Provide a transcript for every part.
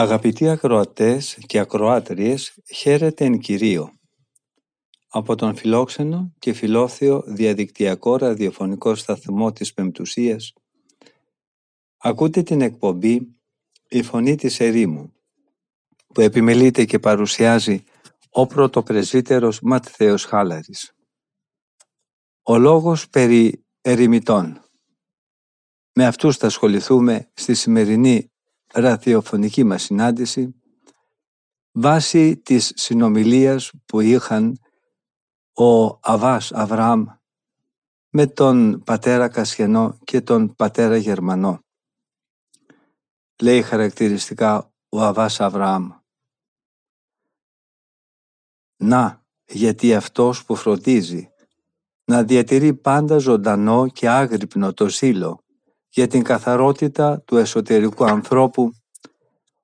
Αγαπητοί ακροατές και ακροάτριες, χαίρετε εν Κυρίω. Από τον φιλόξενο και φιλόθεο διαδικτυακό ραδιοφωνικό σταθμό της Πεμπτουσίας, ακούτε την εκπομπή «Η Φωνή της Ερήμου», που επιμελείται και παρουσιάζει ο πρωτοπρεσβύτερος Ματθαίος Χάλαρης. Ο λόγος περί ερημητών. Με αυτούς θα ασχοληθούμε στη σημερινή ραδιοφωνική μας συνάντηση βάσει της συνομιλίας που είχαν ο Αβάς Αβραάμ με τον πατέρα Κασιανό και τον πατέρα Γερμανό. Λέει χαρακτηριστικά ο Αβάς Αβραάμ. Να, γιατί αυτός που φροντίζει να διατηρεί πάντα ζωντανό και άγρυπνο το ζήλο για την καθαρότητα του εσωτερικού ανθρώπου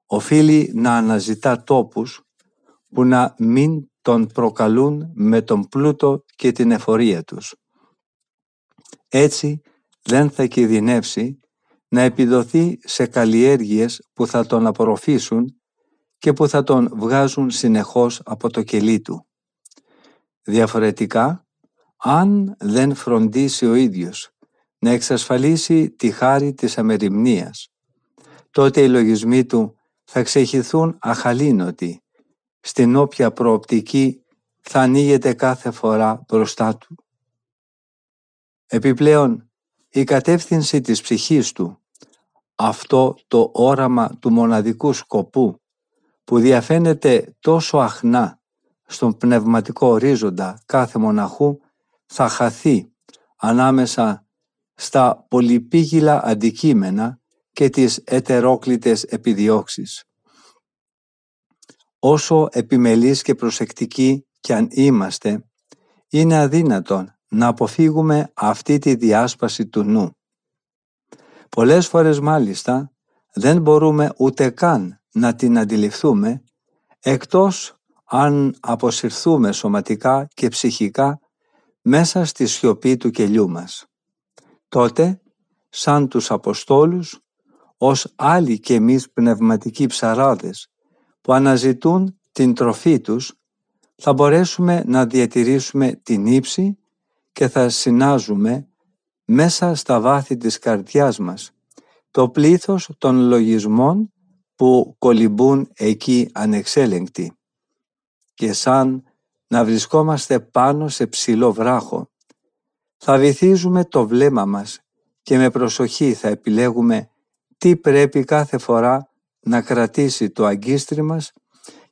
οφείλει να αναζητά τόπους που να μην τον προκαλούν με τον πλούτο και την εφορία τους. Έτσι δεν θα κινδυνεύσει να επιδοθεί σε καλλιέργειες που θα τον απορροφήσουν και που θα τον βγάζουν συνεχώς από το κελί του. Διαφορετικά, αν δεν φροντίσει ο ίδιος να εξασφαλίσει τη χάρη της αμεριμνίας, τότε οι λογισμοί του θα ξεχυθούν αχαλήνωτοι, στην όποια προοπτική θα ανοίγεται κάθε φορά μπροστά του. Επιπλέον, η κατεύθυνση της ψυχής του, αυτό το όραμα του μοναδικού σκοπού που διαφαίνεται τόσο αχνά στον πνευματικό ορίζοντα κάθε μοναχού, θα χαθεί ανάμεσα στα πολυπήγυλα αντικείμενα και τις ετερόκλητες επιδιώξεις. Όσο επιμελείς και προσεκτικοί κι αν είμαστε, είναι αδύνατον να αποφύγουμε αυτή τη διάσπαση του νου. Πολλές φορές μάλιστα δεν μπορούμε ούτε καν να την αντιληφθούμε εκτός αν αποσυρθούμε σωματικά και ψυχικά μέσα στη σιωπή του κελιού μας. Τότε, σαν τους Αποστόλους, ως άλλοι και εμείς πνευματικοί ψαράδες που αναζητούν την τροφή τους, θα μπορέσουμε να διατηρήσουμε την ύψη και θα συνάζουμε μέσα στα βάθη της καρδιάς μας το πλήθος των λογισμών που κολυμπούν εκεί ανεξέλεγκτοι και σαν να βρισκόμαστε πάνω σε ψηλό βράχο θα βυθίζουμε το βλέμμα μας και με προσοχή θα επιλέγουμε τι πρέπει κάθε φορά να κρατήσει το αγκίστρι μας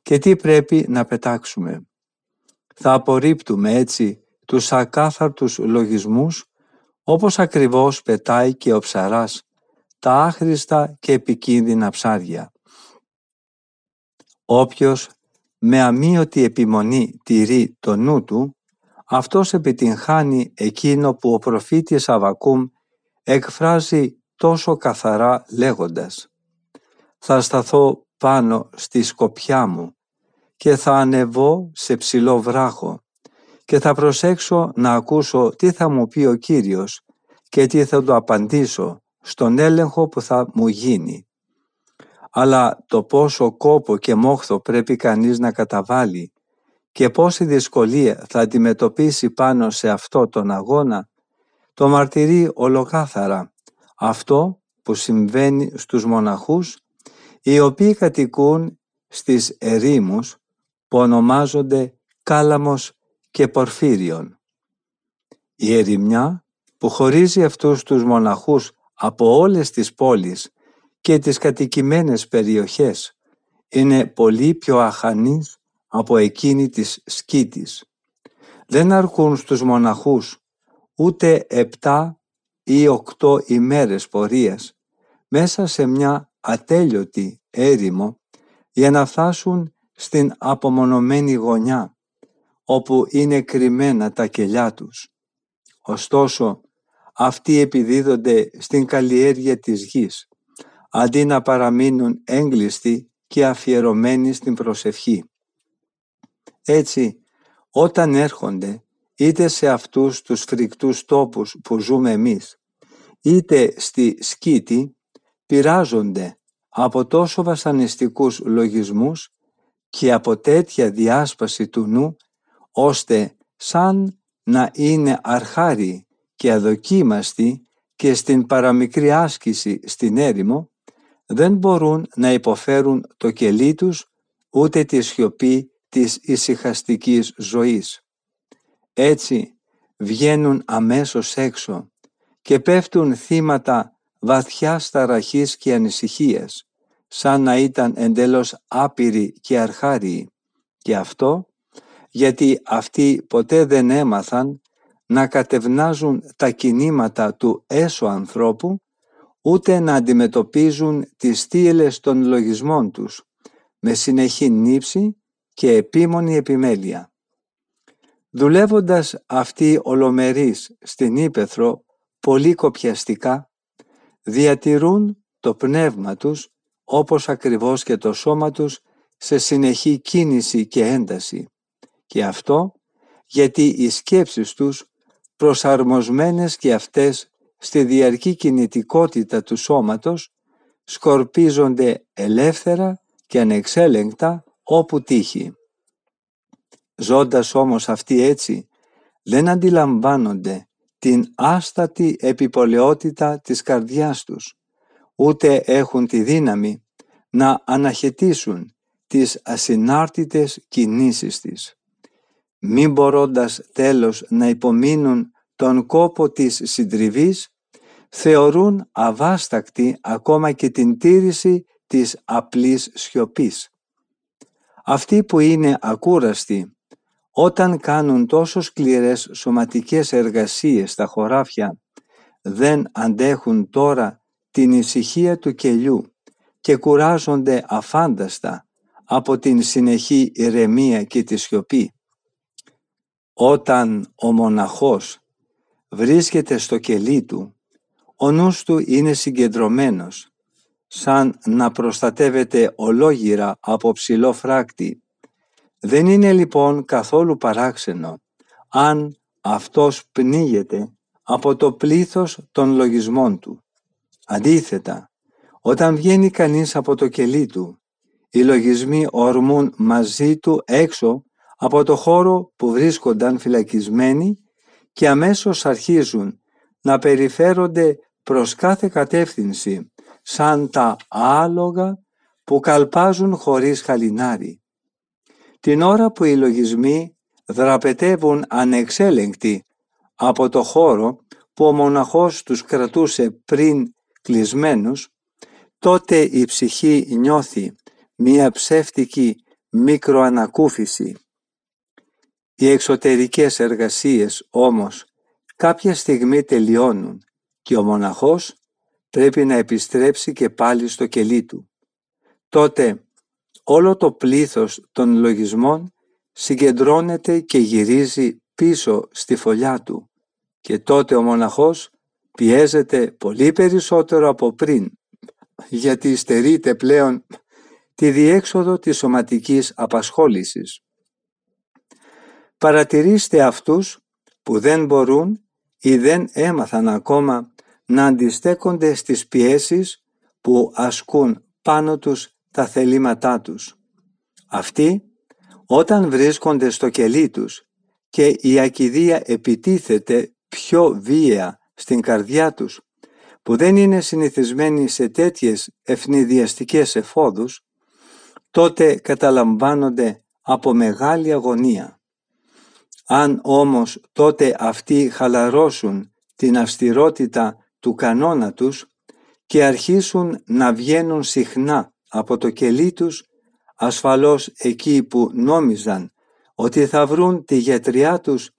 και τι πρέπει να πετάξουμε. Θα απορρίπτουμε έτσι τους ακάθαρτους λογισμούς όπως ακριβώς πετάει και ο ψαράς τα άχρηστα και επικίνδυνα ψάρια. Όποιος με αμύωτη επιμονή τηρεί το νου του, αυτός επιτυγχάνει εκείνο που ο προφήτης Αβακούμ εκφράζει τόσο καθαρά λέγοντας «Θα σταθώ πάνω στη σκοπιά μου και θα ανεβώ σε ψηλό βράχο και θα προσέξω να ακούσω τι θα μου πει ο Κύριος και τι θα του απαντήσω στον έλεγχο που θα μου γίνει. Αλλά το πόσο κόπο και μόχθο πρέπει κανείς να καταβάλει και πόση δυσκολία θα αντιμετωπίσει πάνω σε αυτό τον αγώνα, το μαρτυρεί ολοκάθαρα αυτό που συμβαίνει στους μοναχούς οι οποίοι κατοικούν στις ερήμους που ονομάζονται Κάλαμος και Πορφύριον. Η ερημιά που χωρίζει αυτούς τους μοναχούς από όλες τις πόλεις και τις κατοικημένες περιοχές είναι πολύ πιο αχανής από εκείνη της σκήτης. Δεν αρκούν στους μοναχούς ούτε επτά ή οκτώ ημέρες πορείας μέσα σε μια ατέλειωτη έρημο για να φτάσουν στην απομονωμένη γωνιά όπου είναι κρυμμένα τα κελιά τους. Ωστόσο, αυτοί επιδίδονται στην καλλιέργεια της γης, αντί να παραμείνουν έγκλειστοι και αφιερωμένοι στην προσευχή. Έτσι, όταν έρχονται είτε σε αυτούς τους φρικτούς τόπους που ζούμε εμείς, είτε στη σκήτη, πειράζονται από τόσο βασανιστικούς λογισμούς και από τέτοια διάσπαση του νου, ώστε σαν να είναι αρχάριοι και αδοκίμαστοι και στην παραμικρή άσκηση στην έρημο, δεν μπορούν να υποφέρουν το κελί τους ούτε τη σιωπή της ησυχαστικής ζωής. Έτσι βγαίνουν αμέσως έξω και πέφτουν θύματα βαθιάς ταραχής και ανησυχίας, σαν να ήταν εντέλος άπειροι και αρχάριοι. Και αυτό γιατί αυτοί ποτέ δεν έμαθαν να κατευνάζουν τα κινήματα του έσω ανθρώπου, ούτε να αντιμετωπίζουν τις στήλες των λογισμών τους, με συνεχή νύψη και επίμονη επιμέλεια. Δουλεύοντας αυτοί ολομερείς στην Ήπεθρο πολύ κοπιαστικά, διατηρούν το πνεύμα τους όπως ακριβώς και το σώμα τους σε συνεχή κίνηση και ένταση. Και αυτό γιατί οι σκέψεις τους προσαρμοσμένες και αυτές στη διαρκή κινητικότητα του σώματος σκορπίζονται ελεύθερα και ανεξέλεγκτα όπου τύχει. Ζώντας όμως αυτοί έτσι, δεν αντιλαμβάνονται την άστατη επιπολαιότητα της καρδιάς τους, ούτε έχουν τη δύναμη να αναχαιτήσουν τις ασυνάρτητες κινήσεις της. Μην μπορώντας τέλος να υπομείνουν τον κόπο της συντριβής, θεωρούν αβάστακτη ακόμα και την τήρηση της απλής σιωπής. Αυτοί που είναι ακούραστοι όταν κάνουν τόσο σκληρές σωματικές εργασίες στα χωράφια, δεν αντέχουν τώρα την ησυχία του κελιού και κουράζονται αφάνταστα από την συνεχή ηρεμία και τη σιωπή. Όταν ο μοναχός βρίσκεται στο κελί του, ο νους του είναι συγκεντρωμένος, σαν να προστατεύεται ολόγυρα από ψηλό φράκτη δεν είναι λοιπόν καθόλου παράξενο αν αυτός πνίγεται από το πλήθος των λογισμών του. Αντίθετα, όταν βγαίνει κανείς από το κελί του, οι λογισμοί ορμούν μαζί του έξω από το χώρο που βρίσκονταν φυλακισμένοι και αμέσως αρχίζουν να περιφέρονται προς κάθε κατεύθυνση σαν τα άλογα που καλπάζουν χωρίς χαλινάρι την ώρα που οι λογισμοί δραπετεύουν ανεξέλεγκτοι από το χώρο που ο μοναχός τους κρατούσε πριν κλεισμένους, τότε η ψυχή νιώθει μία ψεύτικη μικροανακούφιση. Οι εξωτερικές εργασίες όμως κάποια στιγμή τελειώνουν και ο μοναχός πρέπει να επιστρέψει και πάλι στο κελί του. Τότε όλο το πλήθος των λογισμών συγκεντρώνεται και γυρίζει πίσω στη φωλιά του και τότε ο μοναχός πιέζεται πολύ περισσότερο από πριν γιατί στερείται πλέον τη διέξοδο της σωματικής απασχόλησης. Παρατηρήστε αυτούς που δεν μπορούν ή δεν έμαθαν ακόμα να αντιστέκονται στις πιέσεις που ασκούν πάνω τους τα θελήματά τους. Αυτοί όταν βρίσκονται στο κελί τους και η ακιδεία επιτίθεται πιο βία στην καρδιά τους που δεν είναι συνηθισμένοι σε τέτοιες ευνηδιαστικές εφόδους, τότε καταλαμβάνονται από μεγάλη αγωνία. Αν όμως τότε αυτοί χαλαρώσουν την αυστηρότητα του κανόνα τους και αρχίσουν να βγαίνουν συχνά από το κελί τους, ασφαλώς εκεί που νόμιζαν ότι θα βρουν τη γιατριά τους,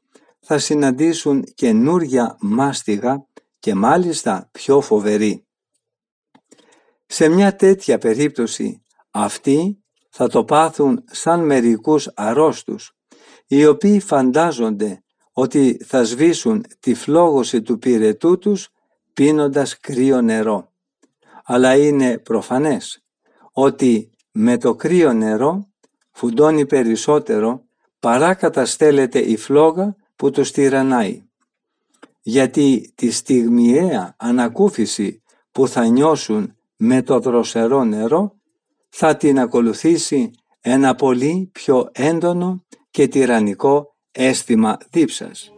θα συναντήσουν καινούρια μάστιγα και μάλιστα πιο φοβερή. Σε μια τέτοια περίπτωση αυτοί θα το πάθουν σαν μερικούς αρρώστους, οι οποίοι φαντάζονται ότι θα σβήσουν τη φλόγωση του πυρετού τους πίνοντας κρύο νερό. Αλλά είναι προφανές ότι με το κρύο νερό φουντώνει περισσότερο παρά καταστέλλεται η φλόγα που τους τυραννάει. Γιατί τη στιγμιαία ανακούφιση που θα νιώσουν με το δροσερό νερό θα την ακολουθήσει ένα πολύ πιο έντονο και τυραννικό αίσθημα δίψας.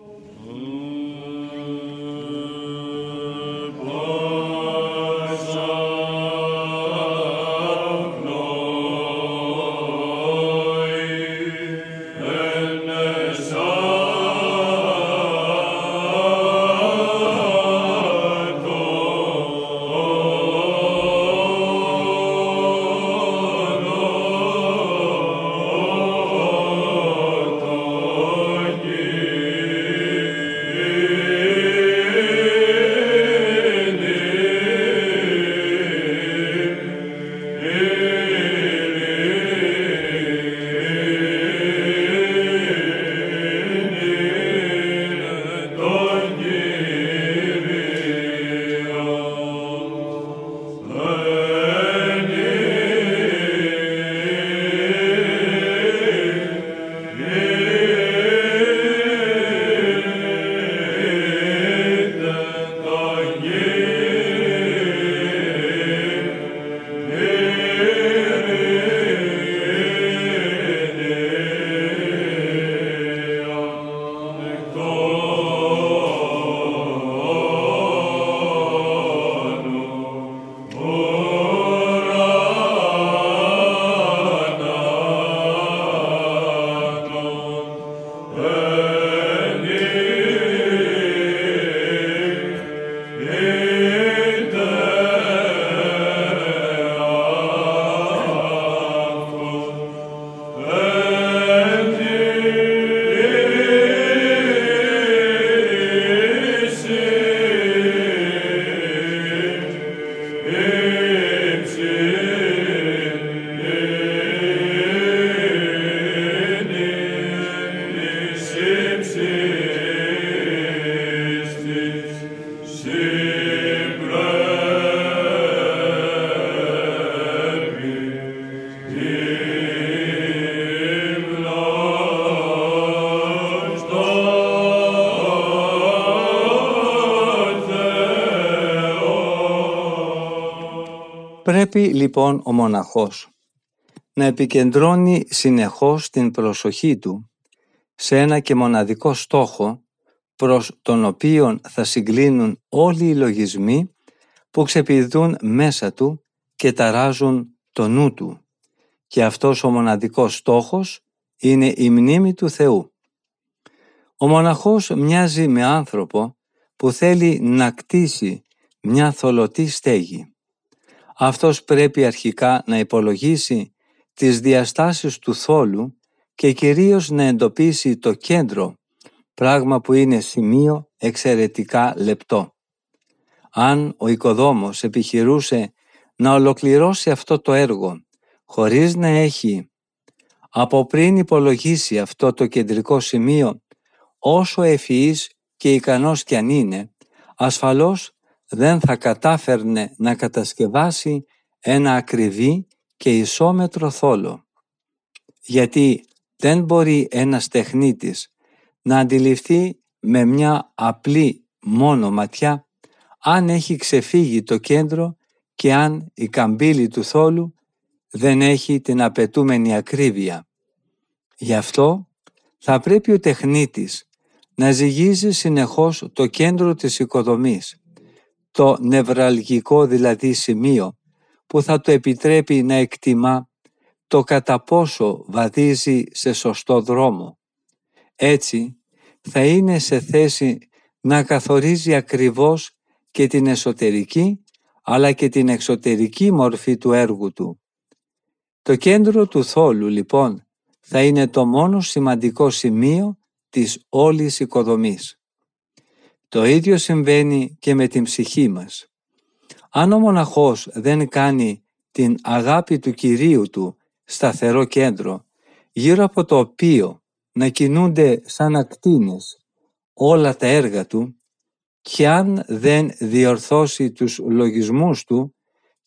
Πρέπει λοιπόν ο μοναχός να επικεντρώνει συνεχώς την προσοχή του σε ένα και μοναδικό στόχο προς τον οποίον θα συγκλίνουν όλοι οι λογισμοί που ξεπηδούν μέσα του και ταράζουν το νου του. Και αυτός ο μοναδικός στόχος είναι η μνήμη του Θεού. Ο μοναχός μοιάζει με άνθρωπο που θέλει να κτίσει μια θολωτή στέγη αυτός πρέπει αρχικά να υπολογίσει τις διαστάσεις του θόλου και κυρίως να εντοπίσει το κέντρο, πράγμα που είναι σημείο εξαιρετικά λεπτό. Αν ο οικοδόμος επιχειρούσε να ολοκληρώσει αυτό το έργο χωρίς να έχει από πριν υπολογίσει αυτό το κεντρικό σημείο όσο ευφυής και ικανός κι αν είναι, ασφαλώς δεν θα κατάφερνε να κατασκευάσει ένα ακριβή και ισόμετρο θόλο. Γιατί δεν μπορεί ένας τεχνίτης να αντιληφθεί με μια απλή μόνο ματιά αν έχει ξεφύγει το κέντρο και αν η καμπύλη του θόλου δεν έχει την απαιτούμενη ακρίβεια. Γι' αυτό θα πρέπει ο τεχνίτης να ζυγίζει συνεχώς το κέντρο της οικοδομής το νευραλγικό δηλαδή σημείο που θα το επιτρέπει να εκτιμά το κατά πόσο βαδίζει σε σωστό δρόμο. Έτσι θα είναι σε θέση να καθορίζει ακριβώς και την εσωτερική αλλά και την εξωτερική μορφή του έργου του. Το κέντρο του θόλου λοιπόν θα είναι το μόνο σημαντικό σημείο της όλης οικοδομής. Το ίδιο συμβαίνει και με την ψυχή μας. Αν ο μοναχός δεν κάνει την αγάπη του Κυρίου του σταθερό κέντρο, γύρω από το οποίο να κινούνται σαν ακτίνες όλα τα έργα του και αν δεν διορθώσει τους λογισμούς του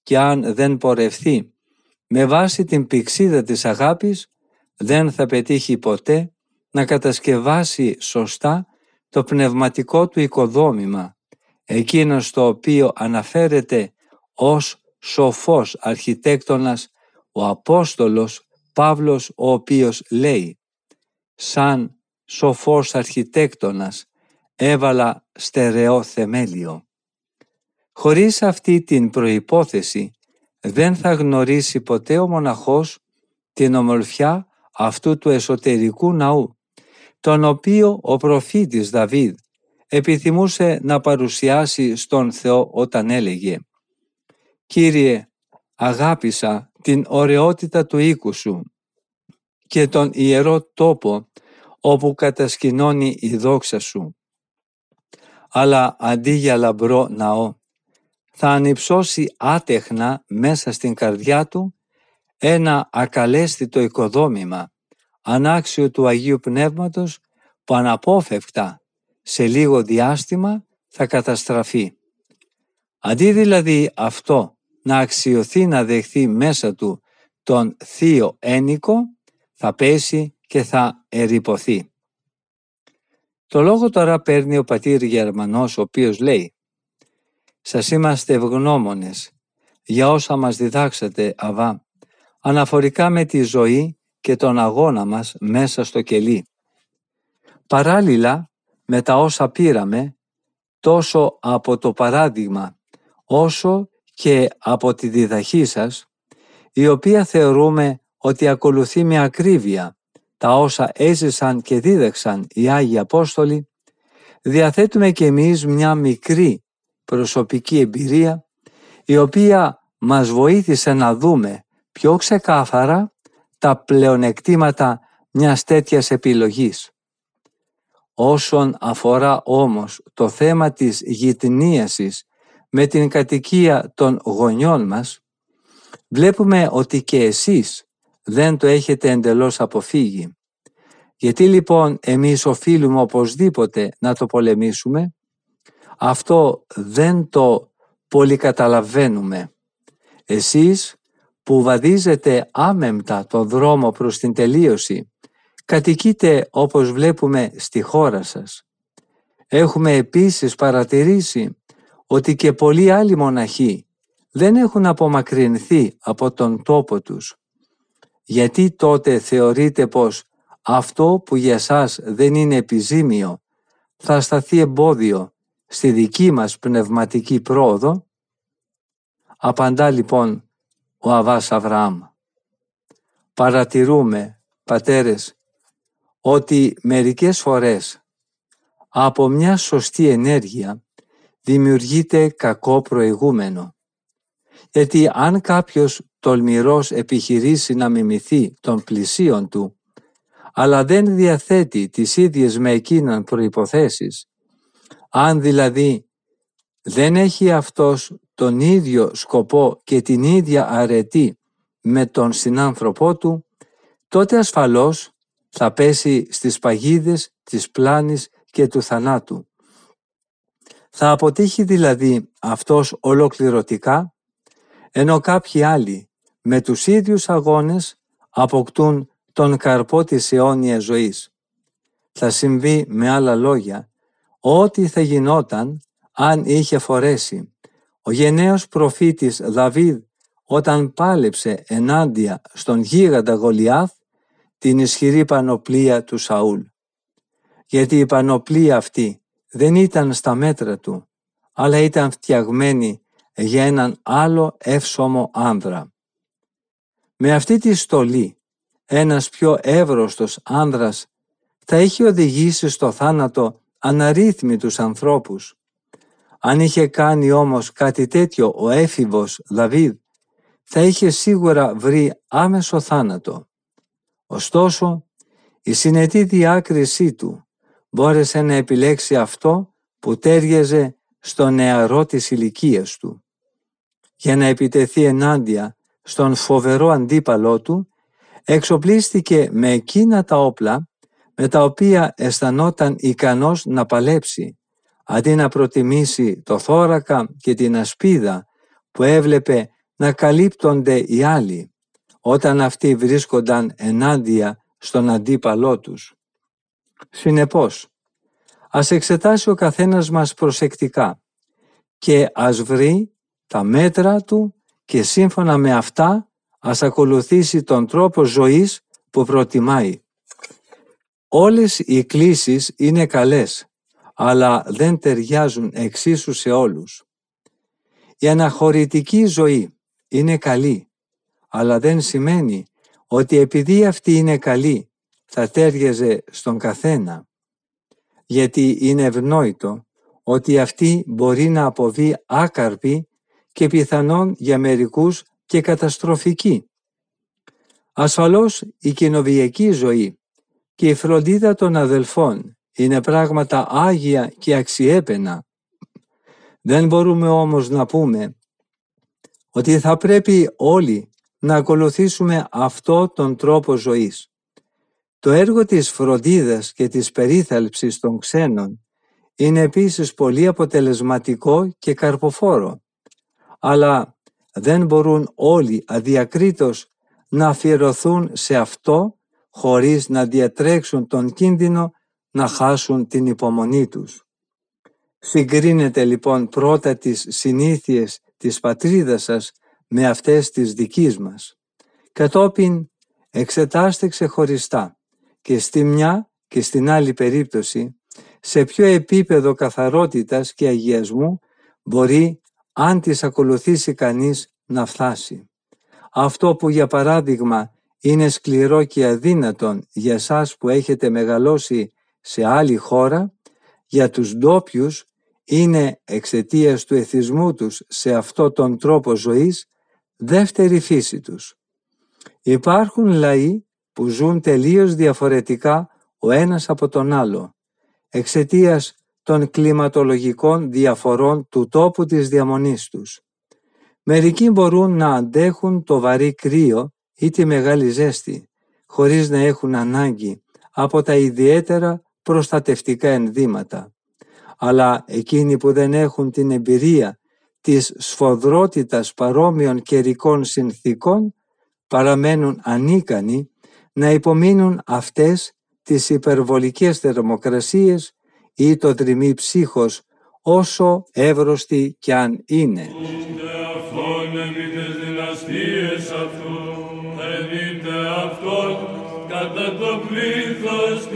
και αν δεν πορευθεί με βάση την πηξίδα της αγάπης δεν θα πετύχει ποτέ να κατασκευάσει σωστά το πνευματικό του οικοδόμημα, εκείνος στο οποίο αναφέρεται ως σοφός αρχιτέκτονας ο Απόστολος Παύλος ο οποίος λέει «Σαν σοφός αρχιτέκτονας έβαλα στερεό θεμέλιο». Χωρίς αυτή την προϋπόθεση δεν θα γνωρίσει ποτέ ο μοναχός την ομορφιά αυτού του εσωτερικού ναού, τον οποίο ο προφήτης Δαβίδ επιθυμούσε να παρουσιάσει στον Θεό όταν έλεγε «Κύριε, αγάπησα την ωραιότητα του οίκου σου και τον ιερό τόπο όπου κατασκηνώνει η δόξα σου. Αλλά αντί για λαμπρό ναό, θα ανυψώσει άτεχνα μέσα στην καρδιά του ένα ακαλέστητο οικοδόμημα, ανάξιο του Αγίου Πνεύματος που αναπόφευκτα σε λίγο διάστημα θα καταστραφεί. Αντί δηλαδή αυτό να αξιωθεί να δεχθεί μέσα του τον θείο ένικο, θα πέσει και θα ερυπωθεί. Το λόγο τώρα παίρνει ο πατήρ Γερμανός, ο οποίος λέει «Σας είμαστε ευγνώμονες για όσα μας διδάξατε, Αβά, αναφορικά με τη ζωή και τον αγώνα μας μέσα στο κελί. Παράλληλα με τα όσα πήραμε, τόσο από το παράδειγμα όσο και από τη διδαχή σας, η οποία θεωρούμε ότι ακολουθεί με ακρίβεια τα όσα έζησαν και δίδαξαν οι Άγιοι Απόστολοι, διαθέτουμε και εμείς μια μικρή προσωπική εμπειρία, η οποία μας βοήθησε να δούμε πιο ξεκάθαρα τα πλεονεκτήματα μιας τέτοιας επιλογής. Όσον αφορά όμως το θέμα της γυτνίασης με την κατοικία των γονιών μας, βλέπουμε ότι και εσείς δεν το έχετε εντελώς αποφύγει. Γιατί λοιπόν εμείς οφείλουμε οπωσδήποτε να το πολεμήσουμε, αυτό δεν το πολύ καταλαβαίνουμε. Εσείς που βαδίζετε άμεμπτα το δρόμο προς την τελείωση, κατοικείτε όπως βλέπουμε στη χώρα σας. Έχουμε επίσης παρατηρήσει ότι και πολλοί άλλοι μοναχοί δεν έχουν απομακρυνθεί από τον τόπο τους. Γιατί τότε θεωρείτε πως αυτό που για σας δεν είναι επιζήμιο θα σταθεί εμπόδιο στη δική μας πνευματική πρόοδο; Απαντά λοιπόν ο Αβάς Αβραάμ. Παρατηρούμε, πατέρες, ότι μερικές φορές από μια σωστή ενέργεια δημιουργείται κακό προηγούμενο. Γιατί αν κάποιος τολμηρός επιχειρήσει να μιμηθεί των πλησίων του, αλλά δεν διαθέτει τις ίδιες με εκείναν προϋποθέσεις, αν δηλαδή δεν έχει αυτός τον ίδιο σκοπό και την ίδια αρετή με τον συνάνθρωπό του, τότε ασφαλώς θα πέσει στις παγίδες της πλάνης και του θανάτου. Θα αποτύχει δηλαδή αυτός ολοκληρωτικά, ενώ κάποιοι άλλοι με τους ίδιους αγώνες αποκτούν τον καρπό της αιώνιας ζωής. Θα συμβεί με άλλα λόγια ό,τι θα γινόταν αν είχε φορέσει ο γενναίος προφήτης Δαβίδ όταν πάλεψε ενάντια στον γίγαντα Γολιάθ την ισχυρή πανοπλία του Σαούλ. Γιατί η πανοπλία αυτή δεν ήταν στα μέτρα του, αλλά ήταν φτιαγμένη για έναν άλλο εύσωμο άνδρα. Με αυτή τη στολή, ένας πιο εύρωστος άνδρας θα είχε οδηγήσει στο θάνατο αναρρύθμιτους ανθρώπους. Αν είχε κάνει όμως κάτι τέτοιο ο έφηβος Δαβίδ, θα είχε σίγουρα βρει άμεσο θάνατο. Ωστόσο, η συνετή διάκρισή του μπόρεσε να επιλέξει αυτό που τέριαζε στο νεαρό της ηλικίας του. για να επιτεθεί ενάντια στον φοβερό αντίπαλό του, εξοπλίστηκε με εκείνα τα όπλα με τα οποία αισθανόταν ικανός να παλέψει, αντί να προτιμήσει το θώρακα και την ασπίδα που έβλεπε να καλύπτονται οι άλλοι, όταν αυτοί βρίσκονταν ενάντια στον αντίπαλό τους. Συνεπώς, ας εξετάσει ο καθένας μας προσεκτικά και ας βρει τα μέτρα του και σύμφωνα με αυτά ας ακολουθήσει τον τρόπο ζωής που προτιμάει. Όλες οι κλήσεις είναι καλές, αλλά δεν ταιριάζουν εξίσου σε όλους. Η αναχωρητική ζωή είναι καλή, αλλά δεν σημαίνει ότι επειδή αυτή είναι καλή θα τέριαζε στον καθένα. Γιατί είναι ευνόητο ότι αυτή μπορεί να αποβεί άκαρπη και πιθανόν για μερικούς και καταστροφική. Ασφαλώς η κοινοβιακή ζωή και η φροντίδα των αδελφών είναι πράγματα άγια και αξιέπαινα. Δεν μπορούμε όμως να πούμε ότι θα πρέπει όλοι να ακολουθήσουμε αυτό τον τρόπο ζωής. Το έργο της φροντίδας και της περίθαλψης των ξένων είναι επίσης πολύ αποτελεσματικό και καρποφόρο, αλλά δεν μπορούν όλοι αδιακρίτως να αφιερωθούν σε αυτό χωρίς να διατρέξουν τον κίνδυνο να χάσουν την υπομονή τους. Συγκρίνετε λοιπόν πρώτα τις συνήθειες της πατρίδας σας με αυτές της δικής μας. Κατόπιν εξετάστε ξεχωριστά και στη μια και στην άλλη περίπτωση σε ποιο επίπεδο καθαρότητας και αγιασμού μπορεί αν τις ακολουθήσει κανείς να φτάσει. Αυτό που για παράδειγμα είναι σκληρό και αδύνατον για σας που έχετε μεγαλώσει σε άλλη χώρα, για τους ντόπιους είναι εξαιτίας του εθισμού τους σε αυτό τον τρόπο ζωής δεύτερη φύση τους. Υπάρχουν λαοί που ζουν τελείως διαφορετικά ο ένας από τον άλλο, εξαιτίας των κλιματολογικών διαφορών του τόπου της διαμονής τους. Μερικοί μπορούν να αντέχουν το βαρύ κρύο ή τη μεγάλη ζέστη, χωρίς να έχουν ανάγκη από τα ιδιαίτερα προστατευτικά ενδύματα. Αλλά εκείνοι που δεν έχουν την εμπειρία της σφοδρότητας παρόμοιων καιρικών συνθήκων παραμένουν ανίκανοι να υπομείνουν αυτές τις υπερβολικές θερμοκρασίες ή το τριμμή ψύχος όσο εύρωστη κι αν είναι. κατά το πλήθος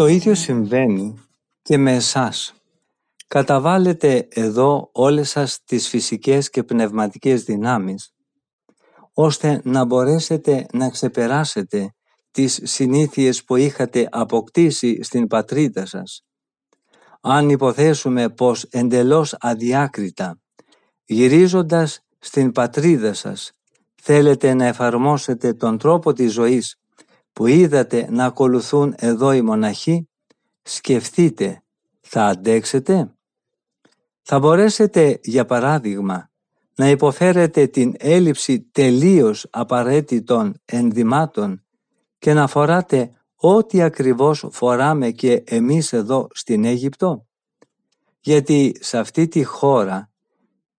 Το ίδιο συμβαίνει και με εσάς. Καταβάλλετε εδώ όλες σας τις φυσικές και πνευματικές δυνάμεις, ώστε να μπορέσετε να ξεπεράσετε τις συνήθειες που είχατε αποκτήσει στην πατρίδα σας. Αν υποθέσουμε πως εντελώς αδιάκριτα, γυρίζοντας στην πατρίδα σας, θέλετε να εφαρμόσετε τον τρόπο της ζωής που είδατε να ακολουθούν εδώ οι μοναχοί, σκεφτείτε, θα αντέξετε; Θα μπορέσετε, για παράδειγμα, να υποφέρετε την έλλειψη τελείως απαραίτητων ενδυμάτων και να φοράτε ό,τι ακριβώς φοράμε και εμείς εδώ στην Αίγυπτο; Γιατί σε αυτή τη χώρα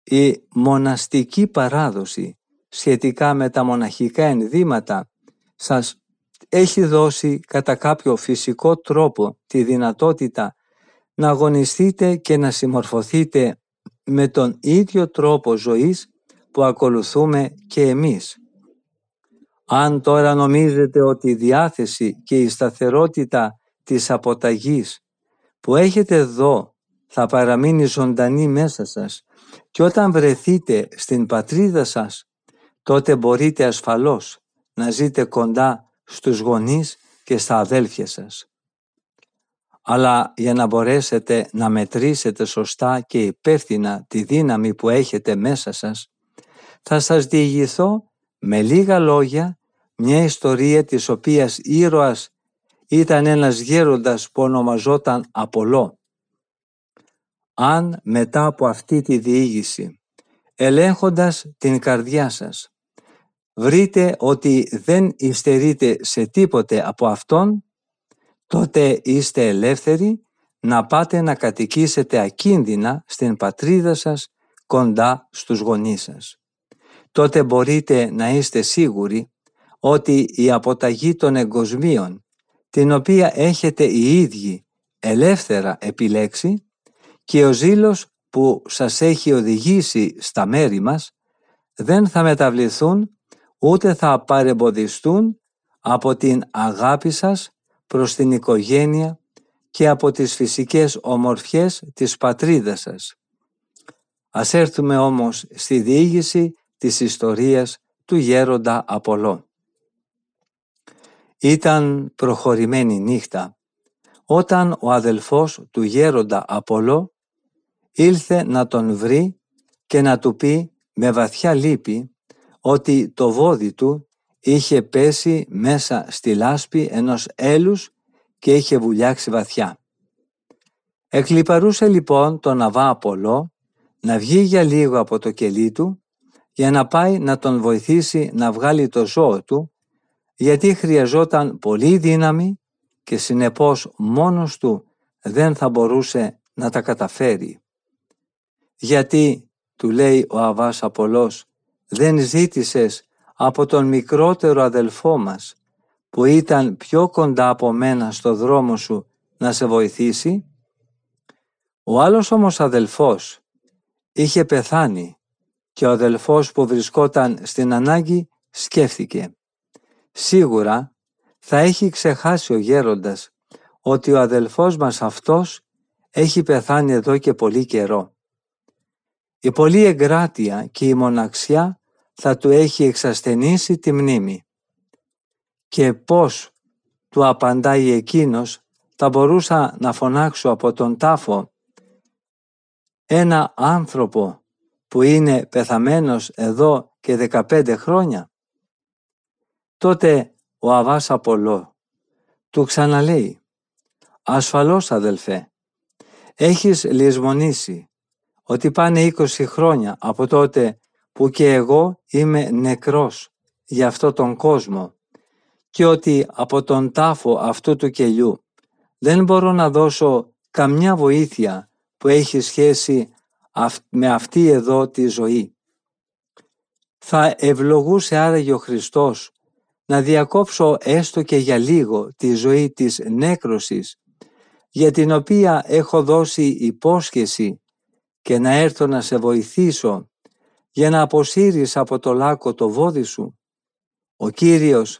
η μοναστική παράδοση σχετικά με τα μοναχικά ενδύματα σας έχει δώσει κατά κάποιο φυσικό τρόπο τη δυνατότητα να αγωνιστείτε και να συμμορφωθείτε με τον ίδιο τρόπο ζωής που ακολουθούμε και εμείς. Αν τώρα νομίζετε ότι η διάθεση και η σταθερότητα της αποταγής που έχετε εδώ θα παραμείνει ζωντανή μέσα σας και όταν βρεθείτε στην πατρίδα σας τότε μπορείτε ασφαλώς να ζείτε κοντά στους γονείς και στα αδέλφια σας. Αλλά για να μπορέσετε να μετρήσετε σωστά και υπεύθυνα τη δύναμη που έχετε μέσα σας, θα σας διηγηθώ με λίγα λόγια μια ιστορία της οποίας ήρωας ήταν ένας γέροντας που ονομαζόταν Απολό. Αν μετά από αυτή τη διήγηση, ελέγχοντας την καρδιά σας, βρείτε ότι δεν υστερείτε σε τίποτε από Αυτόν, τότε είστε ελεύθεροι να πάτε να κατοικήσετε ακίνδυνα στην πατρίδα σας κοντά στους γονείς σας. Τότε μπορείτε να είστε σίγουροι ότι η αποταγή των εγκοσμίων, την οποία έχετε οι ίδιοι ελεύθερα επιλέξει και ο ζήλος που σας έχει οδηγήσει στα μέρη μας, δεν θα μεταβληθούν ούτε θα παρεμποδιστούν από την αγάπη σας προς την οικογένεια και από τις φυσικές ομορφιές της πατρίδας σας. Ας έρθουμε όμως στη διήγηση της ιστορίας του γέροντα Απολό. Ήταν προχωρημένη νύχτα όταν ο αδελφός του γέροντα Απολό ήλθε να τον βρει και να του πει με βαθιά λύπη ότι το βόδι του είχε πέσει μέσα στη λάσπη ενός έλους και είχε βουλιάξει βαθιά. Εκλυπαρούσε λοιπόν τον Αβά Απολό να βγει για λίγο από το κελί του για να πάει να τον βοηθήσει να βγάλει το ζώο του γιατί χρειαζόταν πολύ δύναμη και συνεπώς μόνος του δεν θα μπορούσε να τα καταφέρει. Γιατί, του λέει ο Αβάς Απολός, δεν ζήτησες από τον μικρότερο αδελφό μας που ήταν πιο κοντά από μένα στο δρόμο σου να σε βοηθήσει; Ο άλλος όμως αδελφός είχε πεθάνει και ο αδελφός που βρισκόταν στην ανάγκη σκέφτηκε. Σίγουρα θα έχει ξεχάσει ο γέροντας ότι ο αδελφός μας αυτός έχει πεθάνει εδώ και πολύ καιρό. Η πολλή εγκράτεια και η μοναξιά θα του έχει εξασθενήσει τη μνήμη. Και πώς του απαντάει εκείνος θα μπορούσα να φωνάξω από τον τάφο ένα άνθρωπο που είναι πεθαμένος εδώ και 15 χρόνια. Τότε ο Αβάς Απολό του ξαναλέει «Ασφαλώς αδελφέ, έχεις λησμονήσει ότι πάνε 20 χρόνια από τότε που και εγώ είμαι νεκρός για αυτό τον κόσμο και ότι από τον τάφο αυτού του κελιού δεν μπορώ να δώσω καμιά βοήθεια που έχει σχέση με αυτή εδώ τη ζωή. Θα ευλογούσε άραγε ο Χριστός να διακόψω έστω και για λίγο τη ζωή της νέκρωσης για την οποία έχω δώσει υπόσχεση και να έρθω να σε βοηθήσω για να αποσύρεις από το λάκκο το βόδι σου. Ο Κύριος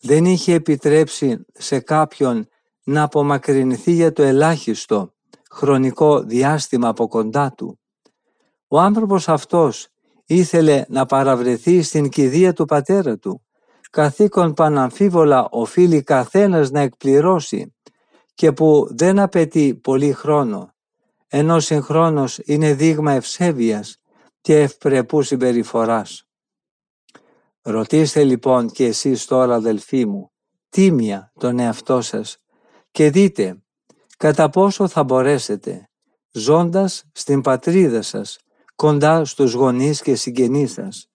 δεν είχε επιτρέψει σε κάποιον να απομακρυνθεί για το ελάχιστο χρονικό διάστημα από κοντά του. Ο άνθρωπος αυτός ήθελε να παραβρεθεί στην κηδεία του πατέρα του, καθήκον παναμφίβολα οφείλει καθένας να εκπληρώσει και που δεν απαιτεί πολύ χρόνο, ενώ συγχρόνως είναι δείγμα ευσέβειας και ευπρεπού συμπεριφοράς. Ρωτήστε λοιπόν και εσείς τώρα αδελφοί μου, τίμια τον εαυτό σας και δείτε κατά πόσο θα μπορέσετε, ζώντας στην πατρίδα σας, κοντά στους γονείς και συγγενείς σας,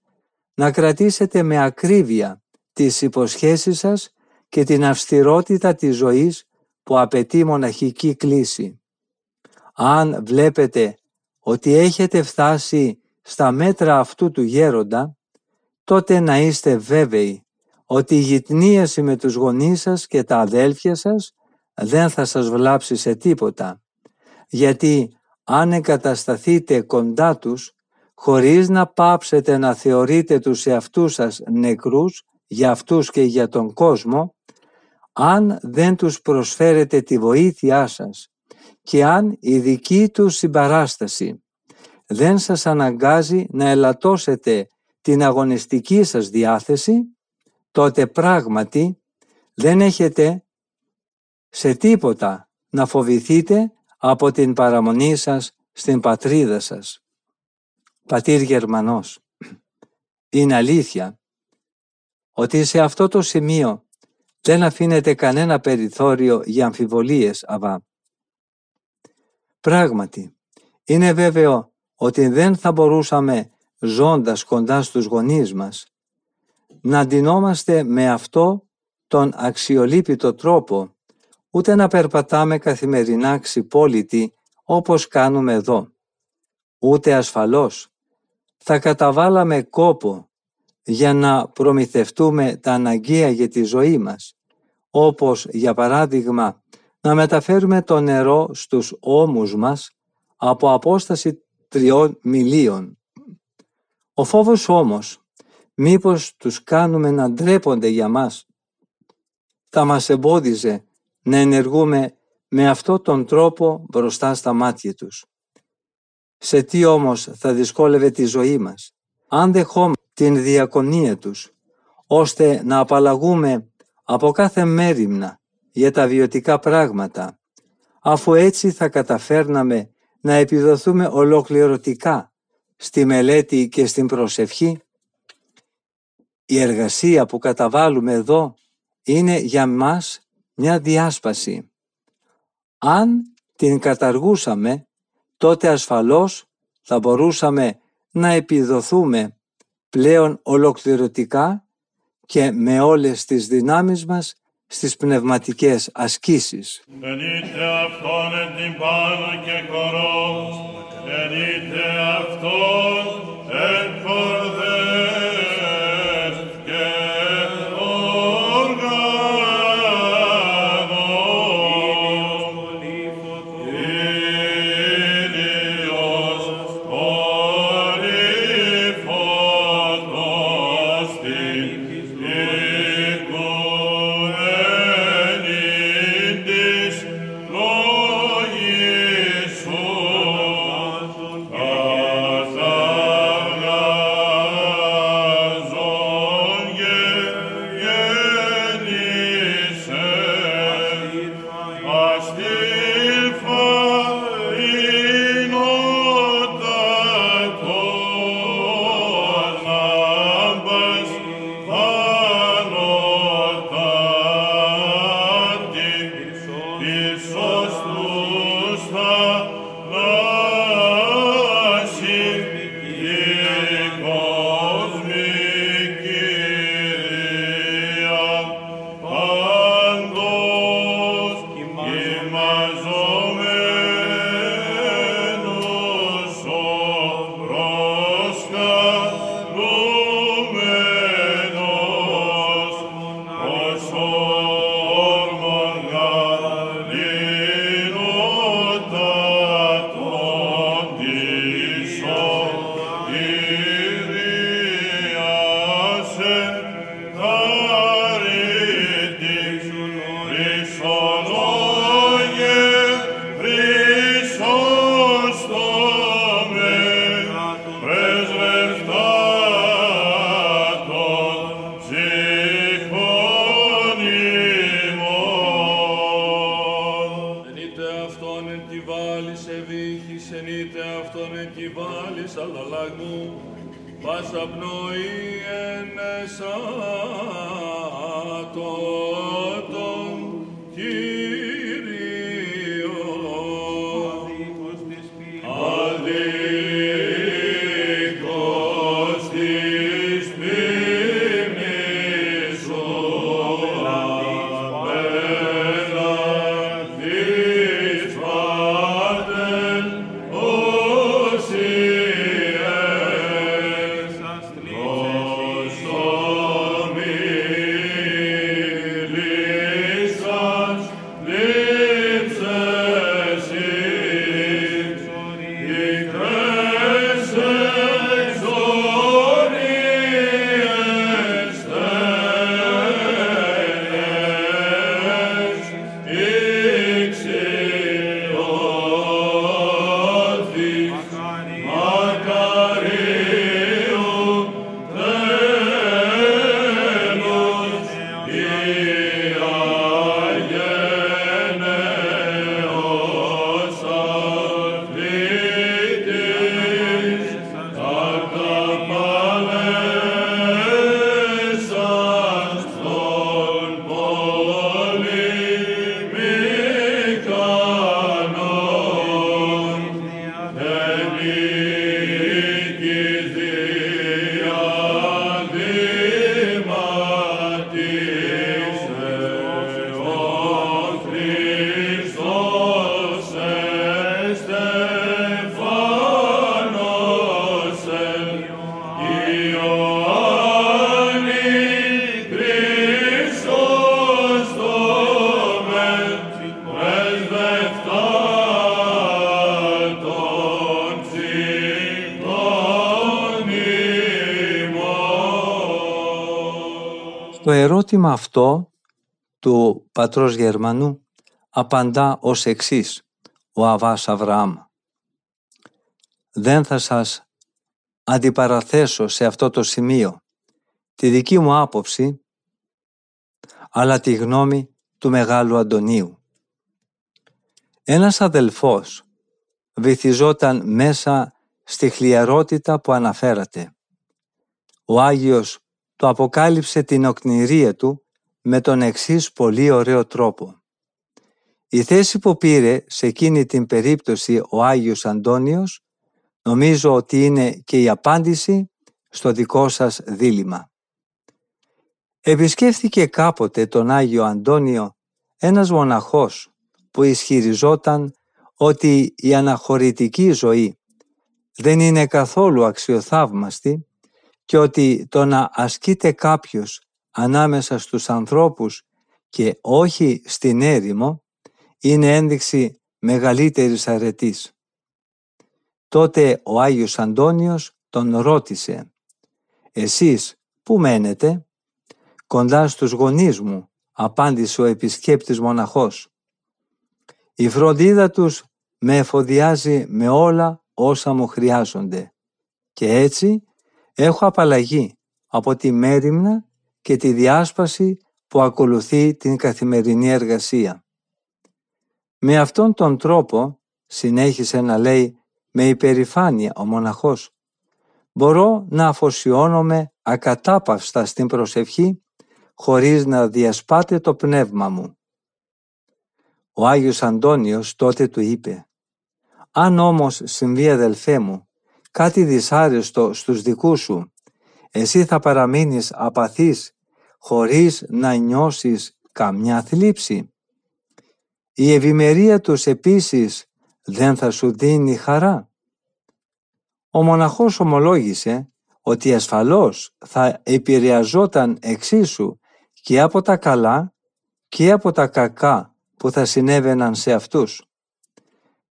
να κρατήσετε με ακρίβεια τις υποσχέσεις σας και την αυστηρότητα της ζωής που απαιτεί μοναχική κλίση. Αν βλέπετε ότι έχετε φτάσει στα μέτρα αυτού του γέροντα, τότε να είστε βέβαιοι ότι η γυτνίαση με τους γονείς σας και τα αδέλφια σας δεν θα σας βλάψει σε τίποτα, γιατί αν εγκατασταθείτε κοντά τους, χωρίς να πάψετε να θεωρείτε τους εαυτούς σας νεκρούς για αυτούς και για τον κόσμο, αν δεν τους προσφέρετε τη βοήθειά σας και αν η δική τους συμπαράσταση δεν σας αναγκάζει να ελαττώσετε την αγωνιστική σας διάθεση, τότε πράγματι δεν έχετε σε τίποτα να φοβηθείτε από την παραμονή σας στην πατρίδα σας. Πατήρ Γερμανός, είναι αλήθεια ότι σε αυτό το σημείο δεν αφήνεται κανένα περιθώριο για αμφιβολίες, Αβά. Πράγματι, είναι βέβαιο ότι δεν θα μπορούσαμε ζώντας κοντά στους γονείς μας να αντινόμαστε με αυτό τον αξιολύπητο τρόπο ούτε να περπατάμε καθημερινά ξυπόλυτοι όπως κάνουμε εδώ. Ούτε ασφαλώς θα καταβάλαμε κόπο για να προμηθευτούμε τα αναγκαία για τη ζωή μας, όπως για παράδειγμα να μεταφέρουμε το νερό στους ώμους μας από απόσταση τριών μιλίων. Ο φόβος όμως, μήπως τους κάνουμε να ντρέπονται για μας, θα μας εμπόδιζε να ενεργούμε με αυτό τον τρόπο μπροστά στα μάτια τους. Σε τι όμως θα δυσκόλευε τη ζωή μας, αν δεχόμαστε την διακονία τους, ώστε να απαλλαγούμε από κάθε μέρημνα για τα βιωτικά πράγματα, αφού έτσι θα καταφέρναμε να επιδοθούμε ολοκληρωτικά στη μελέτη και στην προσευχή. Η εργασία που καταβάλουμε εδώ είναι για μας μια διάσπαση. Αν την καταργούσαμε, τότε ασφαλώς θα μπορούσαμε να επιδοθούμε πλέον ολοκληρωτικά και με όλες τις δυνάμεις μας στις πνευματικές ασκήσεις. Ενείτε αυτόν εν την πάνω και κορός, ενείτε πάσα πνοή ερώτημα αυτό του πατρός Γερμανού απαντά ως εξής ο Αβάς Αβραάμ. Δεν θα σας αντιπαραθέσω σε αυτό το σημείο τη δική μου άποψη αλλά τη γνώμη του Μεγάλου Αντωνίου. Ένας αδελφός βυθιζόταν μέσα στη χλιαρότητα που αναφέρατε. Ο Άγιος το αποκάλυψε την οκνηρία του με τον εξής πολύ ωραίο τρόπο. Η θέση που πήρε σε εκείνη την περίπτωση ο Άγιος Αντώνιος νομίζω ότι είναι και η απάντηση στο δικό σας δίλημα. Επισκέφθηκε κάποτε τον Άγιο Αντώνιο ένας μοναχός που ισχυριζόταν ότι η αναχωρητική ζωή δεν είναι καθόλου αξιοθαύμαστη και ότι το να ασκείται κάποιος ανάμεσα στους ανθρώπους και όχι στην έρημο είναι ένδειξη μεγαλύτερης αρετής. Τότε ο Άγιος Αντώνιος τον ρώτησε «Εσείς πού μένετε» «Κοντά στους γονείς μου» απάντησε ο επισκέπτης μοναχός. «Η φροντίδα τους με εφοδιάζει με όλα όσα μου χρειάζονται και έτσι έχω απαλλαγή από τη μέρημνα και τη διάσπαση που ακολουθεί την καθημερινή εργασία. Με αυτόν τον τρόπο, συνέχισε να λέει με υπερηφάνεια ο μοναχός, μπορώ να αφοσιώνομαι ακατάπαυστα στην προσευχή χωρίς να διασπάται το πνεύμα μου. Ο Άγιος Αντώνιος τότε του είπε «Αν όμως συμβεί αδελφέ μου κάτι δυσάρεστο στους δικούς σου, εσύ θα παραμείνεις απαθής χωρίς να νιώσεις καμιά θλίψη. Η ευημερία τους επίσης δεν θα σου δίνει χαρά. Ο μοναχός ομολόγησε ότι ασφαλώς θα επηρεαζόταν εξίσου και από τα καλά και από τα κακά που θα συνέβαιναν σε αυτούς.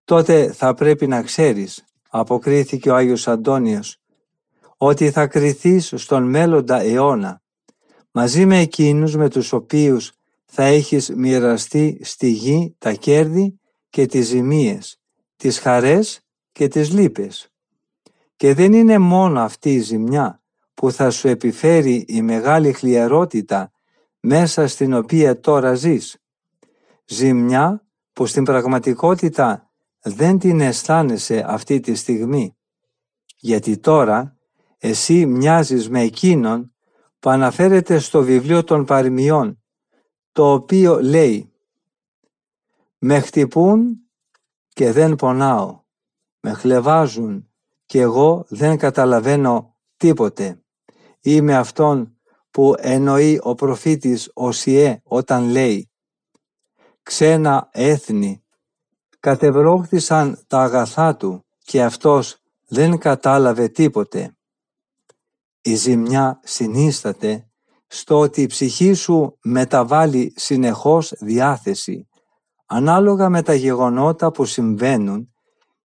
Τότε θα πρέπει να ξέρεις, αποκρίθηκε ο Άγιος Αντώνιος, ότι θα κριθείς στον μέλλοντα αιώνα, μαζί με εκείνους με τους οποίους θα έχεις μοιραστεί στη γη τα κέρδη και τις ζημίες, τις χαρές και τις λύπες. Και δεν είναι μόνο αυτή η ζημιά που θα σου επιφέρει η μεγάλη χλιαρότητα μέσα στην οποία τώρα ζεις. Ζημιά που στην πραγματικότητα δεν την αισθάνεσαι αυτή τη στιγμή. Γιατί τώρα εσύ μοιάζεις με εκείνον που αναφέρεται στο βιβλίο των παροιμιών, το οποίο λέει «Με χτυπούν και δεν πονάω, με χλεβάζουν και εγώ δεν καταλαβαίνω τίποτε. Είμαι αυτόν που εννοεί ο προφήτης Οσιέ όταν λέει «Ξένα έθνη κατεβρόχθησαν τα αγαθά του και αυτός δεν κατάλαβε τίποτε». Η ζημιά συνίσταται στο ότι η ψυχή σου μεταβάλλει συνεχώς διάθεση ανάλογα με τα γεγονότα που συμβαίνουν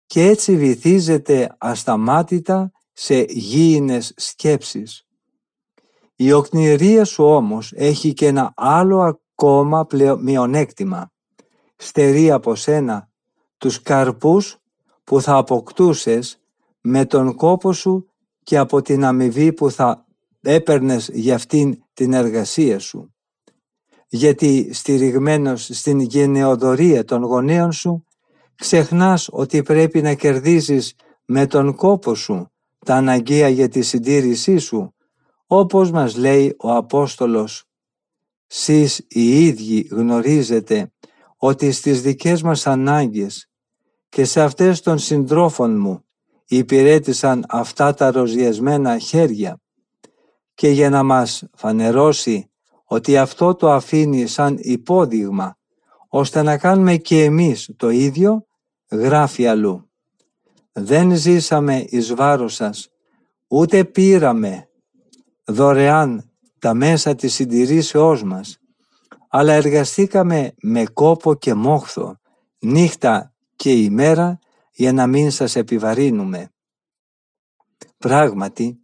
και έτσι βυθίζεται ασταμάτητα σε γήινες σκέψεις. Η οκνηρία σου όμως έχει και ένα άλλο ακόμα μειονέκτημα. Στερεί από σένα τους καρπούς που θα αποκτούσες με τον κόπο σου και από την αμοιβή που θα έπαιρνες για αυτήν την εργασία σου. Γιατί στηριγμένος στην γενεοδορία των γονέων σου, ξεχνάς ότι πρέπει να κερδίζεις με τον κόπο σου τα αναγκαία για τη συντήρησή σου, όπως μας λέει ο Απόστολος. Σεις οι ίδιοι γνωρίζετε ότι στις δικές μας ανάγκες και σε αυτές των συντρόφων μου υπηρέτησαν αυτά τα ροζιασμένα χέρια και για να μας φανερώσει ότι αυτό το αφήνει σαν υπόδειγμα ώστε να κάνουμε και εμείς το ίδιο γράφει αλλού. Δεν ζήσαμε εις βάρος σας, ούτε πήραμε δωρεάν τα μέσα της συντηρήσεώς μας, αλλά εργαστήκαμε με κόπο και μόχθο, νύχτα και ημέρα για να μην σας επιβαρύνουμε. Πράγματι,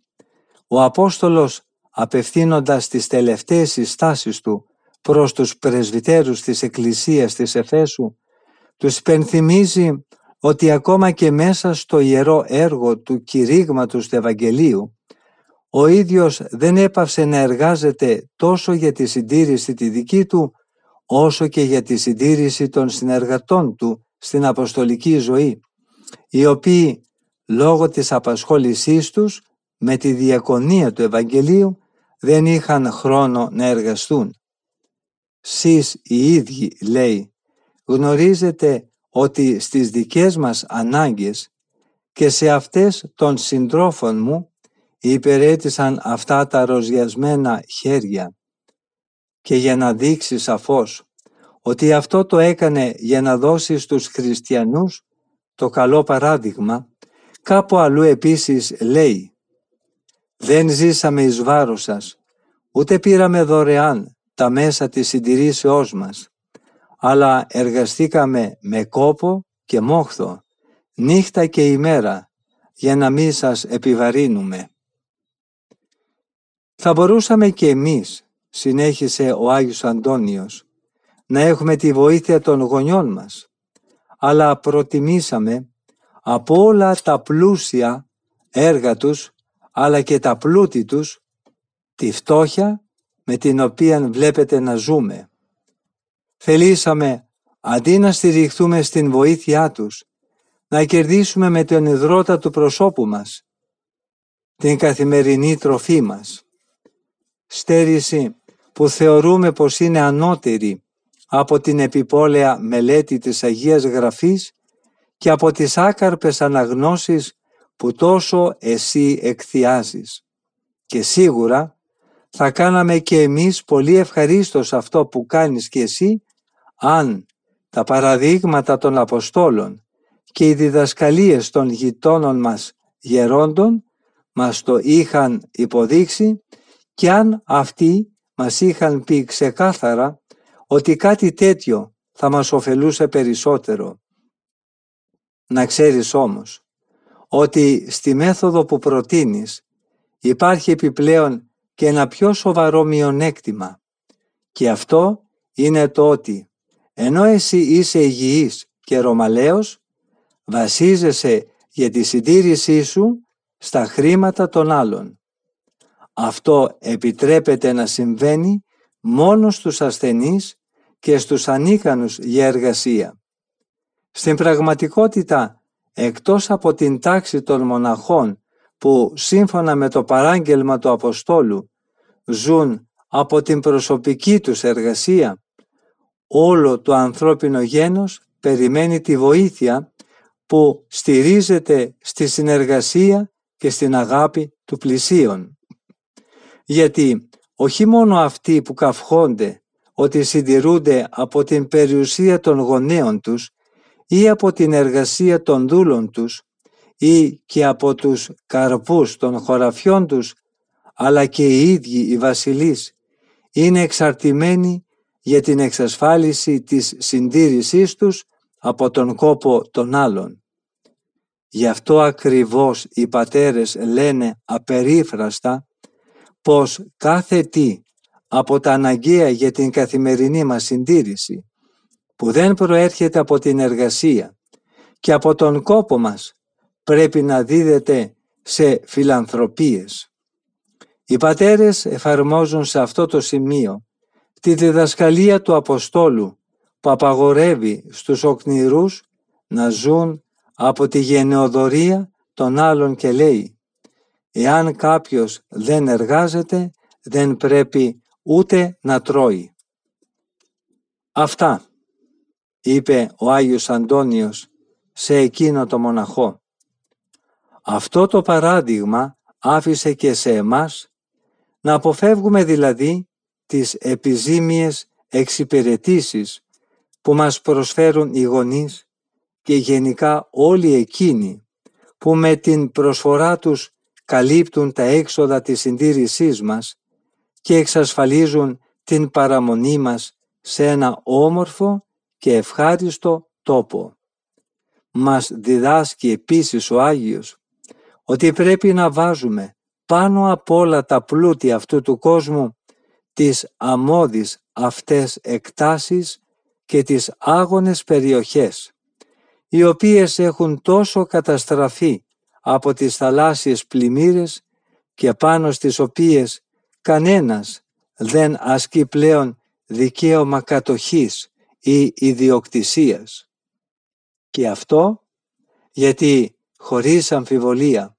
ο Απόστολος απευθύνοντας τις τελευταίες συστάσεις του προς τους πρεσβυτέρους της Εκκλησίας της Εφέσου, τους υπενθυμίζει ότι ακόμα και μέσα στο ιερό έργο του κηρύγματος του Ευαγγελίου, ο ίδιος δεν έπαυσε να εργάζεται τόσο για τη συντήρηση τη δική του, όσο και για τη συντήρηση των συνεργατών του στην αποστολική ζωή, οι οποίοι λόγω της απασχόλησής τους με τη διακονία του Ευαγγελίου δεν είχαν χρόνο να εργαστούν. Σεις οι ίδιοι, λέει, γνωρίζετε ότι στις δικές μας ανάγκες και σε αυτές των συντρόφων μου υπηρέτησαν αυτά τα ροζιασμένα χέρια και για να δείξει σαφώς ότι αυτό το έκανε για να δώσει στους χριστιανούς το καλό παράδειγμα, κάπου αλλού επίσης λέει «Δεν ζήσαμε εις βάρος σας, ούτε πήραμε δωρεάν τα μέσα της συντηρήσεώς μας, αλλά εργαστήκαμε με κόπο και μόχθο, νύχτα και ημέρα, για να μην σας επιβαρύνουμε». Θα μπορούσαμε και εμείς, συνέχισε ο Άγιος Αντώνιος, να έχουμε τη βοήθεια των γονιών μας, αλλά προτιμήσαμε από όλα τα πλούσια έργα τους, αλλά και τα πλούτη τους, τη φτώχεια με την οποία βλέπετε να ζούμε. Θελήσαμε, αντί να στηριχθούμε στην βοήθειά τους, να κερδίσουμε με τον υδρότα του προσώπου μας, την καθημερινή τροφή μας. Στέρηση που θεωρούμε πως είναι ανώτερη από την επιπόλαια μελέτη της Αγίας Γραφής και από τις άκαρπες αναγνώσεις που τόσο εσύ εκθιάζεις. Και σίγουρα θα κάναμε και εμείς πολύ ευχαρίστως αυτό που κάνεις και εσύ αν τα παραδείγματα των Αποστόλων και οι διδασκαλίες των γειτόνων μας γερόντων μας το είχαν υποδείξει και αν αυτοί μας είχαν πει ξεκάθαρα ότι κάτι τέτοιο θα μας ωφελούσε περισσότερο. Να ξέρεις όμως ότι στη μέθοδο που προτείνεις υπάρχει επιπλέον και ένα πιο σοβαρό μειονέκτημα και αυτό είναι το ότι ενώ εσύ είσαι υγιής και ρωμαλαίος βασίζεσαι για τη συντήρησή σου στα χρήματα των άλλων. Αυτό επιτρέπεται να συμβαίνει μόνο στους ασθενείς και στους ανίκανους για εργασία. Στην πραγματικότητα, εκτός από την τάξη των μοναχών που σύμφωνα με το παράγγελμα του Αποστόλου ζουν από την προσωπική τους εργασία, όλο το ανθρώπινο γένος περιμένει τη βοήθεια που στηρίζεται στη συνεργασία και στην αγάπη του πλησίον. Γιατί όχι μόνο αυτοί που καυχόνται ότι συντηρούνται από την περιουσία των γονέων τους ή από την εργασία των δούλων τους ή και από τους καρπούς των χωραφιών τους, αλλά και οι ίδιοι οι βασιλείς είναι εξαρτημένοι για την εξασφάλιση της συντήρησής τους από τον κόπο των άλλων. Γι' αυτό ακριβώς οι πατέρες λένε απερίφραστα πως κάθε τι από τα αναγκαία για την καθημερινή μας συντήρηση που δεν προέρχεται από την εργασία και από τον κόπο μας πρέπει να δίδεται σε φιλανθρωπίες. Οι πατέρες εφαρμόζουν σε αυτό το σημείο τη διδασκαλία του Αποστόλου που απαγορεύει στους οκνηρούς να ζουν από τη γενεοδορία των άλλων και λέει «Εάν κάποιος δεν εργάζεται, δεν πρέπει ούτε να τρώει». Αυτά, είπε ο Άγιος Αντώνιος σε εκείνο το μοναχό. Αυτό το παράδειγμα άφησε και σε εμάς να αποφεύγουμε δηλαδή τις επιζήμιες εξυπηρετήσεις που μας προσφέρουν οι γονείς και γενικά όλοι εκείνοι που με την προσφορά τους καλύπτουν τα έξοδα της συντήρησής μας και εξασφαλίζουν την παραμονή μας σε ένα όμορφο και ευχάριστο τόπο. Μας διδάσκει επίσης ο Άγιος ότι πρέπει να βάζουμε πάνω από όλα τα πλούτη αυτού του κόσμου τις αμμώδεις αυτές εκτάσεις και τις άγονες περιοχές, οι οποίες έχουν τόσο καταστραφεί από τις θαλάσσιες πλημμύρες και πάνω στις οποίες κανένας δεν ασκεί πλέον δικαίωμα κατοχής ή ιδιοκτησίας. Και αυτό γιατί χωρίς αμφιβολία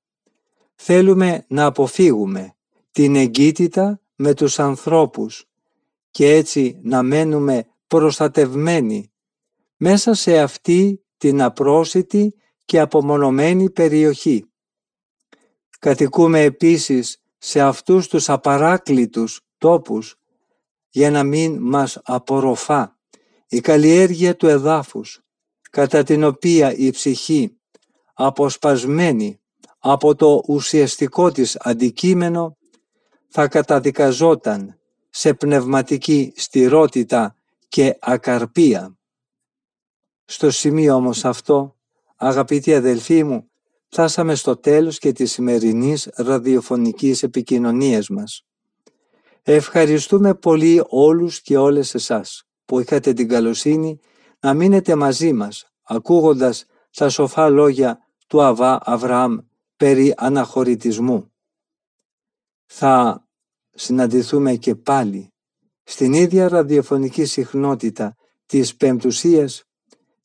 θέλουμε να αποφύγουμε την εγκύτητα με τους ανθρώπους και έτσι να μένουμε προστατευμένοι μέσα σε αυτή την απρόσιτη και απομονωμένη περιοχή. Κατοικούμε επίσης σε αυτούς τους απαράκλητους τόπους για να μην μας απορροφά η καλλιέργεια του εδάφους κατά την οποία η ψυχή αποσπασμένη από το ουσιαστικό της αντικείμενο θα καταδικαζόταν σε πνευματική στηρότητα και ακαρπία. Στο σημείο όμως αυτό, αγαπητοί αδελφοί μου, φτάσαμε στο τέλος και της σημερινής ραδιοφωνικής επικοινωνίας μας. Ευχαριστούμε πολύ όλους και όλες εσάς που είχατε την καλοσύνη να μείνετε μαζί μας ακούγοντας τα σοφά λόγια του Αβά Αβραάμ περί αναχωρητισμού. Θα συναντηθούμε και πάλι στην ίδια ραδιοφωνική συχνότητα της Πεμπτουσίας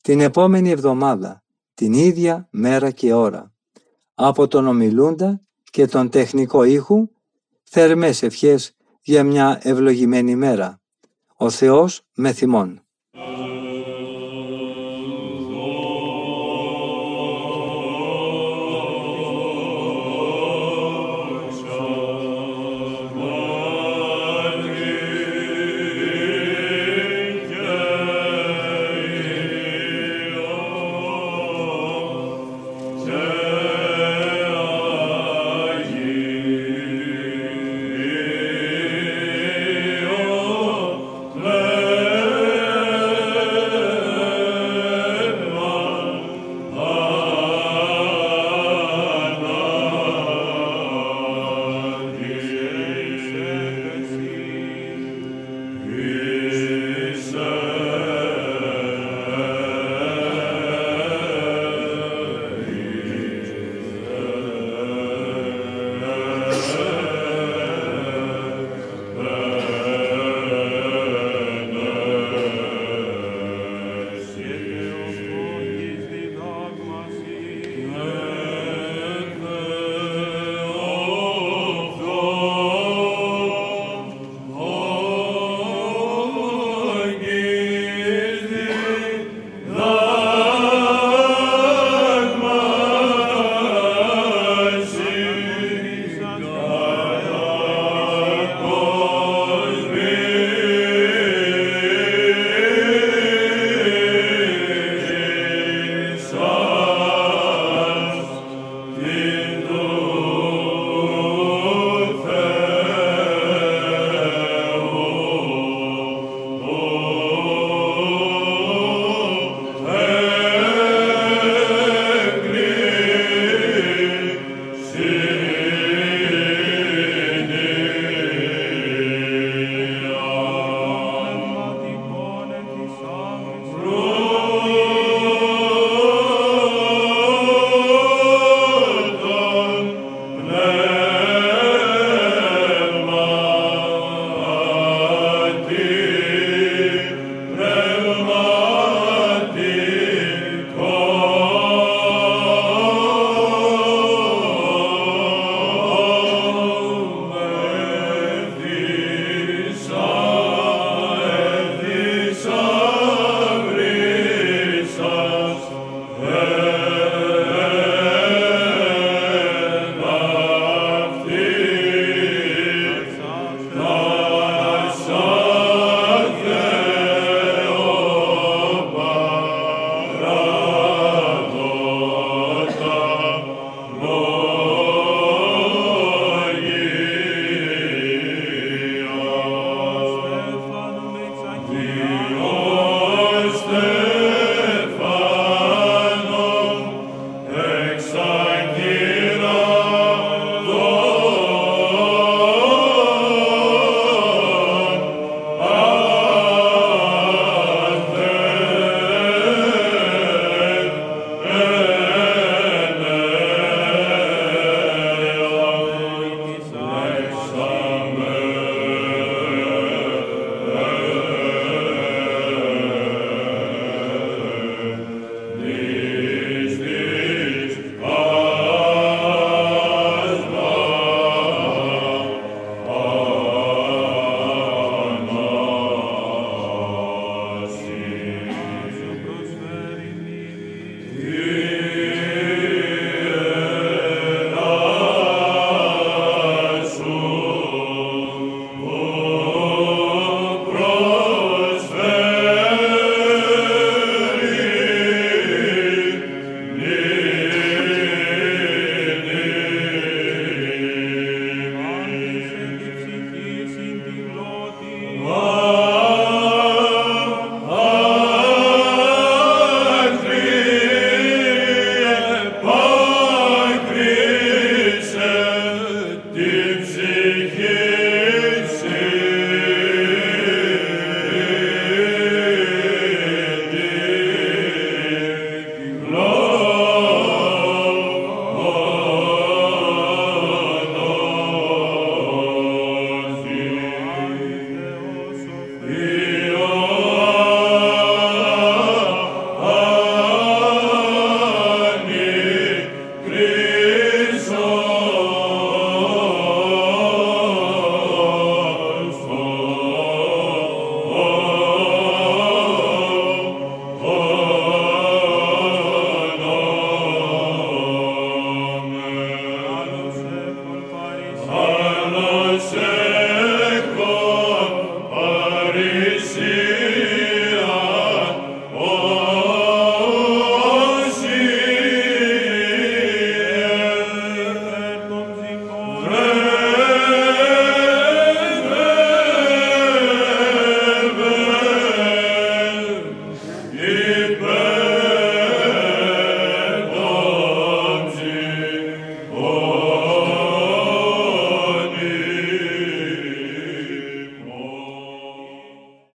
την επόμενη εβδομάδα, την ίδια μέρα και ώρα. Από τον ομιλούντα και τον τεχνικό ήχου, θερμές ευχές για μια ευλογημένη μέρα. Ο Θεός με θυμών.